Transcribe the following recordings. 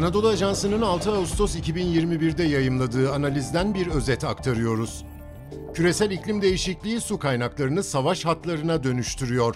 Anadolu Ajansı'nın 6 Ağustos 2021'de yayımladığı analizden bir özet aktarıyoruz. Küresel iklim değişikliği su kaynaklarını savaş hatlarına dönüştürüyor.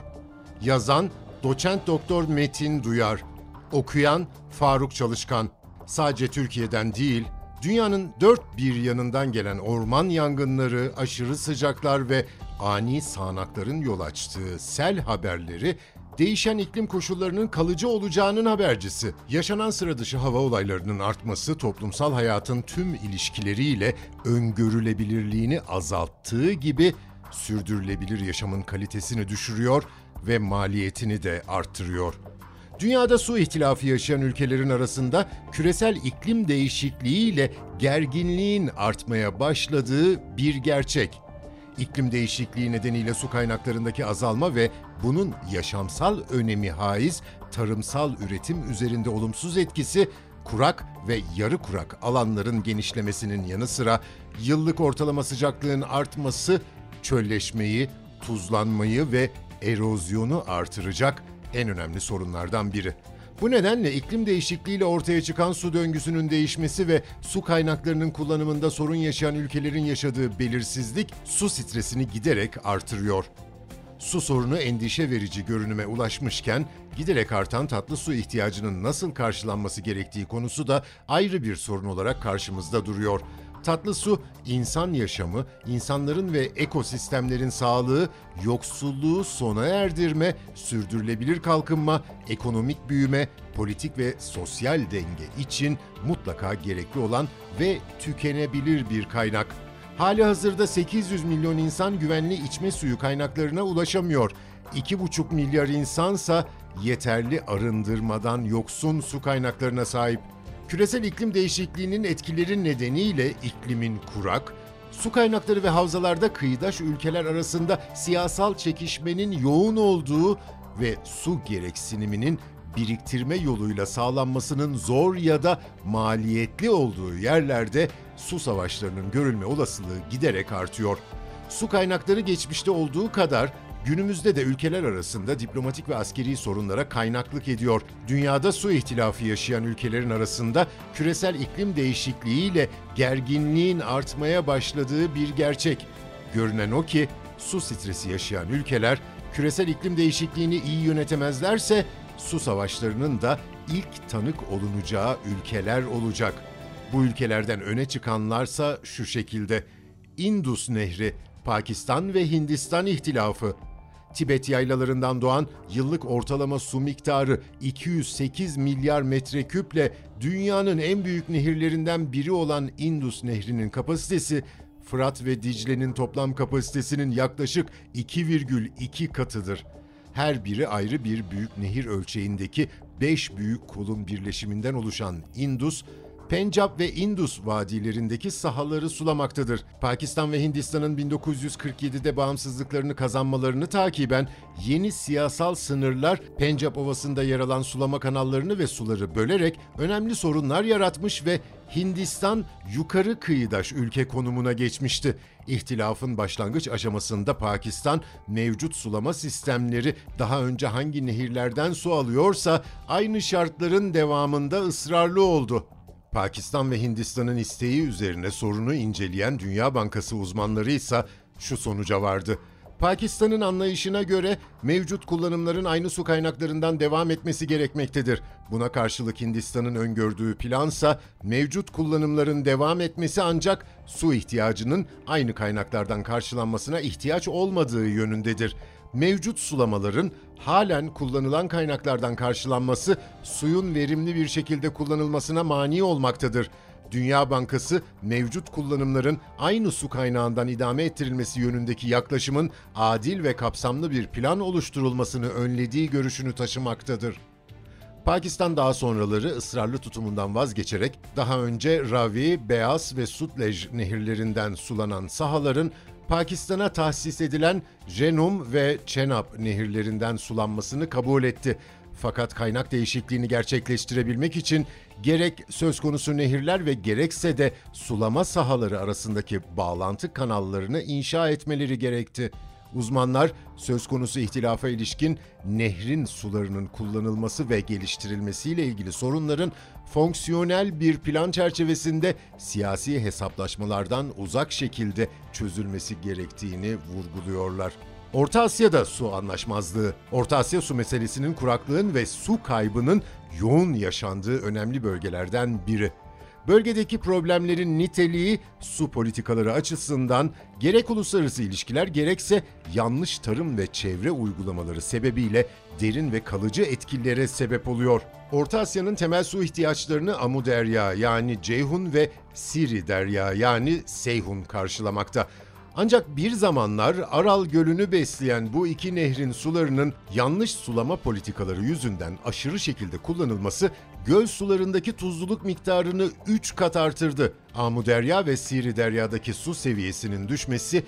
Yazan Doçent Doktor Metin Duyar. Okuyan Faruk Çalışkan. Sadece Türkiye'den değil, dünyanın dört bir yanından gelen orman yangınları, aşırı sıcaklar ve ani sağanakların yol açtığı sel haberleri değişen iklim koşullarının kalıcı olacağının habercisi. Yaşanan sıra dışı hava olaylarının artması toplumsal hayatın tüm ilişkileriyle öngörülebilirliğini azalttığı gibi sürdürülebilir yaşamın kalitesini düşürüyor ve maliyetini de arttırıyor. Dünyada su ihtilafı yaşayan ülkelerin arasında küresel iklim değişikliğiyle gerginliğin artmaya başladığı bir gerçek. İklim değişikliği nedeniyle su kaynaklarındaki azalma ve bunun yaşamsal önemi haiz tarımsal üretim üzerinde olumsuz etkisi kurak ve yarı kurak alanların genişlemesinin yanı sıra yıllık ortalama sıcaklığın artması çölleşmeyi, tuzlanmayı ve erozyonu artıracak en önemli sorunlardan biri. Bu nedenle iklim değişikliğiyle ortaya çıkan su döngüsünün değişmesi ve su kaynaklarının kullanımında sorun yaşayan ülkelerin yaşadığı belirsizlik su stresini giderek artırıyor. Su sorunu endişe verici görünüme ulaşmışken giderek artan tatlı su ihtiyacının nasıl karşılanması gerektiği konusu da ayrı bir sorun olarak karşımızda duruyor. Tatlı su, insan yaşamı, insanların ve ekosistemlerin sağlığı, yoksulluğu sona erdirme, sürdürülebilir kalkınma, ekonomik büyüme, politik ve sosyal denge için mutlaka gerekli olan ve tükenebilir bir kaynak. Hali hazırda 800 milyon insan güvenli içme suyu kaynaklarına ulaşamıyor. 2,5 milyar insansa yeterli arındırmadan yoksun su kaynaklarına sahip. Küresel iklim değişikliğinin etkileri nedeniyle iklimin kurak, su kaynakları ve havzalarda kıyıdaş ülkeler arasında siyasal çekişmenin yoğun olduğu ve su gereksiniminin biriktirme yoluyla sağlanmasının zor ya da maliyetli olduğu yerlerde su savaşlarının görülme olasılığı giderek artıyor. Su kaynakları geçmişte olduğu kadar günümüzde de ülkeler arasında diplomatik ve askeri sorunlara kaynaklık ediyor. Dünyada su ihtilafı yaşayan ülkelerin arasında küresel iklim değişikliğiyle gerginliğin artmaya başladığı bir gerçek. Görünen o ki su stresi yaşayan ülkeler küresel iklim değişikliğini iyi yönetemezlerse su savaşlarının da ilk tanık olunacağı ülkeler olacak. Bu ülkelerden öne çıkanlarsa şu şekilde. Indus Nehri, Pakistan ve Hindistan ihtilafı, Tibet yaylalarından doğan yıllık ortalama su miktarı 208 milyar metreküple dünyanın en büyük nehirlerinden biri olan Indus Nehri'nin kapasitesi Fırat ve Dicle'nin toplam kapasitesinin yaklaşık 2,2 katıdır. Her biri ayrı bir büyük nehir ölçeğindeki 5 büyük kolun birleşiminden oluşan Indus, Pencap ve Indus vadilerindeki sahaları sulamaktadır. Pakistan ve Hindistan'ın 1947'de bağımsızlıklarını kazanmalarını takiben yeni siyasal sınırlar Pencap Ovası'nda yer alan sulama kanallarını ve suları bölerek önemli sorunlar yaratmış ve Hindistan yukarı kıyıdaş ülke konumuna geçmişti. İhtilafın başlangıç aşamasında Pakistan mevcut sulama sistemleri daha önce hangi nehirlerden su alıyorsa aynı şartların devamında ısrarlı oldu. Pakistan ve Hindistan'ın isteği üzerine sorunu inceleyen Dünya Bankası uzmanları ise şu sonuca vardı. Pakistan'ın anlayışına göre mevcut kullanımların aynı su kaynaklarından devam etmesi gerekmektedir. Buna karşılık Hindistan'ın öngördüğü plansa mevcut kullanımların devam etmesi ancak su ihtiyacının aynı kaynaklardan karşılanmasına ihtiyaç olmadığı yönündedir mevcut sulamaların halen kullanılan kaynaklardan karşılanması suyun verimli bir şekilde kullanılmasına mani olmaktadır. Dünya Bankası mevcut kullanımların aynı su kaynağından idame ettirilmesi yönündeki yaklaşımın adil ve kapsamlı bir plan oluşturulmasını önlediği görüşünü taşımaktadır. Pakistan daha sonraları ısrarlı tutumundan vazgeçerek daha önce Ravi, Beas ve Sutlej nehirlerinden sulanan sahaların Pakistan'a tahsis edilen Jenum ve Chenab nehirlerinden sulanmasını kabul etti. Fakat kaynak değişikliğini gerçekleştirebilmek için gerek söz konusu nehirler ve gerekse de sulama sahaları arasındaki bağlantı kanallarını inşa etmeleri gerekti. Uzmanlar söz konusu ihtilafa ilişkin nehrin sularının kullanılması ve geliştirilmesiyle ilgili sorunların fonksiyonel bir plan çerçevesinde siyasi hesaplaşmalardan uzak şekilde çözülmesi gerektiğini vurguluyorlar. Orta Asya'da su anlaşmazlığı, Orta Asya su meselesinin kuraklığın ve su kaybının yoğun yaşandığı önemli bölgelerden biri. Bölgedeki problemlerin niteliği su politikaları açısından gerek uluslararası ilişkiler gerekse yanlış tarım ve çevre uygulamaları sebebiyle derin ve kalıcı etkilere sebep oluyor. Orta Asya'nın temel su ihtiyaçlarını Amu Derya yani Ceyhun ve Siri Derya yani Seyhun karşılamakta. Ancak bir zamanlar Aral Gölü'nü besleyen bu iki nehrin sularının yanlış sulama politikaları yüzünden aşırı şekilde kullanılması göl sularındaki tuzluluk miktarını 3 kat artırdı. Amu Derya ve Siri Derya'daki su seviyesinin düşmesi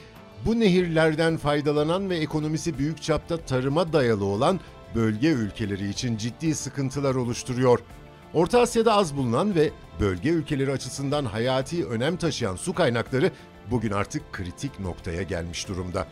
bu nehirlerden faydalanan ve ekonomisi büyük çapta tarıma dayalı olan bölge ülkeleri için ciddi sıkıntılar oluşturuyor. Orta Asya'da az bulunan ve bölge ülkeleri açısından hayati önem taşıyan su kaynakları bugün artık kritik noktaya gelmiş durumda.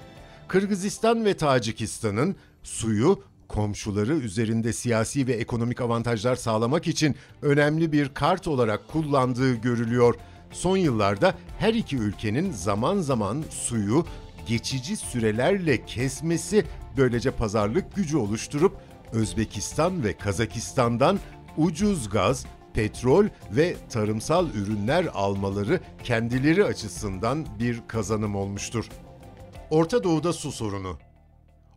Kırgızistan ve Tacikistan'ın suyu komşuları üzerinde siyasi ve ekonomik avantajlar sağlamak için önemli bir kart olarak kullandığı görülüyor. Son yıllarda her iki ülkenin zaman zaman suyu geçici sürelerle kesmesi böylece pazarlık gücü oluşturup Özbekistan ve Kazakistan'dan ucuz gaz, petrol ve tarımsal ürünler almaları kendileri açısından bir kazanım olmuştur. Orta Doğu'da su sorunu.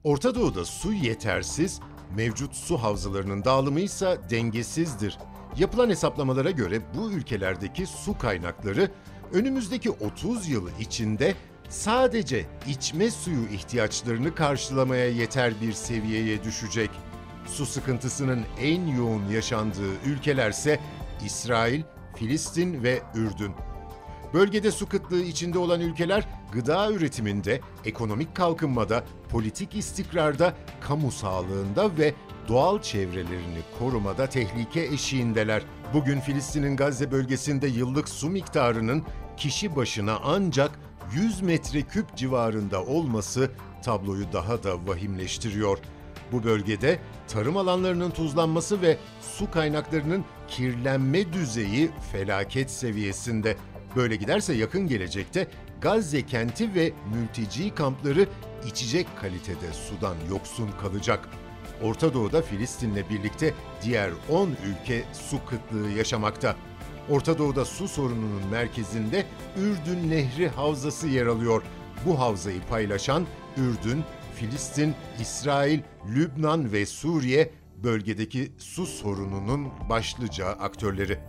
Orta Doğu'da su yetersiz, mevcut su havzalarının dağılımı ise dengesizdir. Yapılan hesaplamalara göre bu ülkelerdeki su kaynakları önümüzdeki 30 yıl içinde sadece içme suyu ihtiyaçlarını karşılamaya yeter bir seviyeye düşecek. Su sıkıntısının en yoğun yaşandığı ülkelerse İsrail, Filistin ve Ürdün. Bölgede su kıtlığı içinde olan ülkeler gıda üretiminde, ekonomik kalkınmada, politik istikrarda, kamu sağlığında ve doğal çevrelerini korumada tehlike eşiğindeler. Bugün Filistin'in Gazze bölgesinde yıllık su miktarının kişi başına ancak 100 metreküp civarında olması tabloyu daha da vahimleştiriyor. Bu bölgede tarım alanlarının tuzlanması ve su kaynaklarının kirlenme düzeyi felaket seviyesinde. Böyle giderse yakın gelecekte Gazze kenti ve mülteci kampları içecek kalitede sudan yoksun kalacak. Orta Doğu'da Filistin'le birlikte diğer 10 ülke su kıtlığı yaşamakta. Orta Doğu'da su sorununun merkezinde Ürdün Nehri Havzası yer alıyor. Bu havzayı paylaşan Ürdün, Filistin, İsrail, Lübnan ve Suriye bölgedeki su sorununun başlıca aktörleri.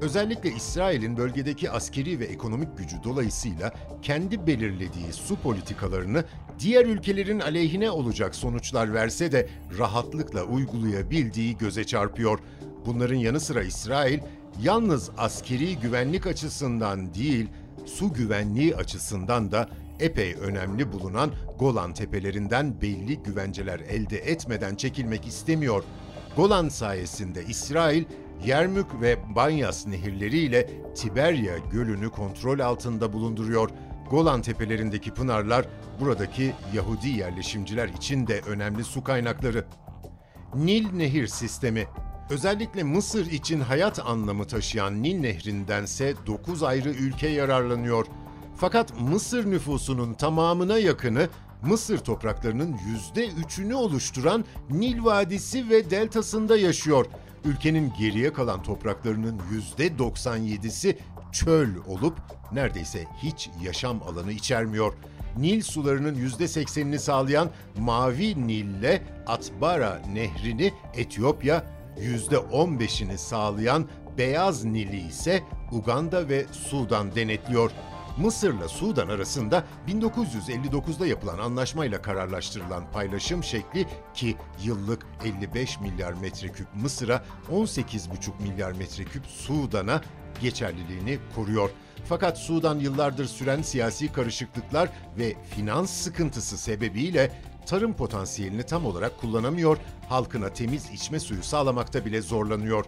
Özellikle İsrail'in bölgedeki askeri ve ekonomik gücü dolayısıyla kendi belirlediği su politikalarını diğer ülkelerin aleyhine olacak sonuçlar verse de rahatlıkla uygulayabildiği göze çarpıyor. Bunların yanı sıra İsrail yalnız askeri güvenlik açısından değil, su güvenliği açısından da epey önemli bulunan Golan tepelerinden belli güvenceler elde etmeden çekilmek istemiyor. Golan sayesinde İsrail, Yermük ve Banyas nehirleriyle Tiberya gölünü kontrol altında bulunduruyor. Golan tepelerindeki pınarlar buradaki Yahudi yerleşimciler için de önemli su kaynakları. Nil Nehir Sistemi Özellikle Mısır için hayat anlamı taşıyan Nil Nehri'ndense 9 ayrı ülke yararlanıyor. Fakat Mısır nüfusunun tamamına yakını Mısır topraklarının %3'ünü oluşturan Nil Vadisi ve deltasında yaşıyor. Ülkenin geriye kalan topraklarının %97'si çöl olup neredeyse hiç yaşam alanı içermiyor. Nil sularının %80'ini sağlayan Mavi Nil'le Atbara Nehri'ni Etiyopya, %15'ini sağlayan Beyaz Nil'i ise Uganda ve Sudan denetliyor. Mısır'la Sudan arasında 1959'da yapılan anlaşmayla kararlaştırılan paylaşım şekli ki yıllık 55 milyar metreküp Mısır'a 18,5 milyar metreküp Sudan'a geçerliliğini koruyor. Fakat Sudan yıllardır süren siyasi karışıklıklar ve finans sıkıntısı sebebiyle tarım potansiyelini tam olarak kullanamıyor, halkına temiz içme suyu sağlamakta bile zorlanıyor.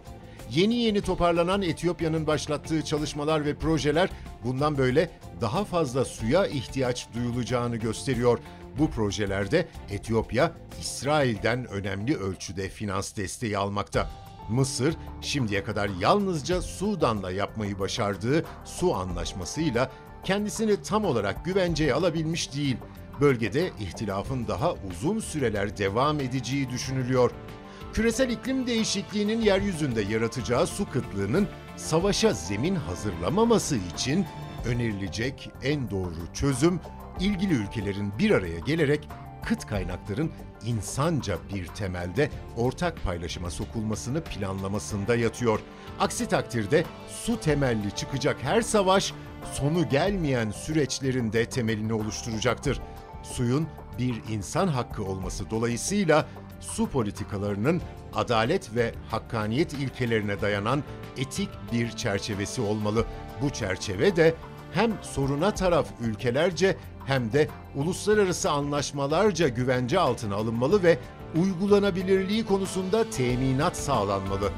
Yeni yeni toparlanan Etiyopya'nın başlattığı çalışmalar ve projeler bundan böyle daha fazla suya ihtiyaç duyulacağını gösteriyor. Bu projelerde Etiyopya, İsrail'den önemli ölçüde finans desteği almakta. Mısır şimdiye kadar yalnızca Sudan'la yapmayı başardığı su anlaşmasıyla kendisini tam olarak güvenceye alabilmiş değil. Bölgede ihtilafın daha uzun süreler devam edeceği düşünülüyor. Küresel iklim değişikliğinin yeryüzünde yaratacağı su kıtlığının savaşa zemin hazırlamaması için önerilecek en doğru çözüm ilgili ülkelerin bir araya gelerek kıt kaynakların insanca bir temelde ortak paylaşıma sokulmasını planlamasında yatıyor. Aksi takdirde su temelli çıkacak her savaş sonu gelmeyen süreçlerin de temelini oluşturacaktır. Suyun bir insan hakkı olması dolayısıyla su politikalarının adalet ve hakkaniyet ilkelerine dayanan etik bir çerçevesi olmalı. Bu çerçeve de hem soruna taraf ülkelerce hem de uluslararası anlaşmalarca güvence altına alınmalı ve uygulanabilirliği konusunda teminat sağlanmalı.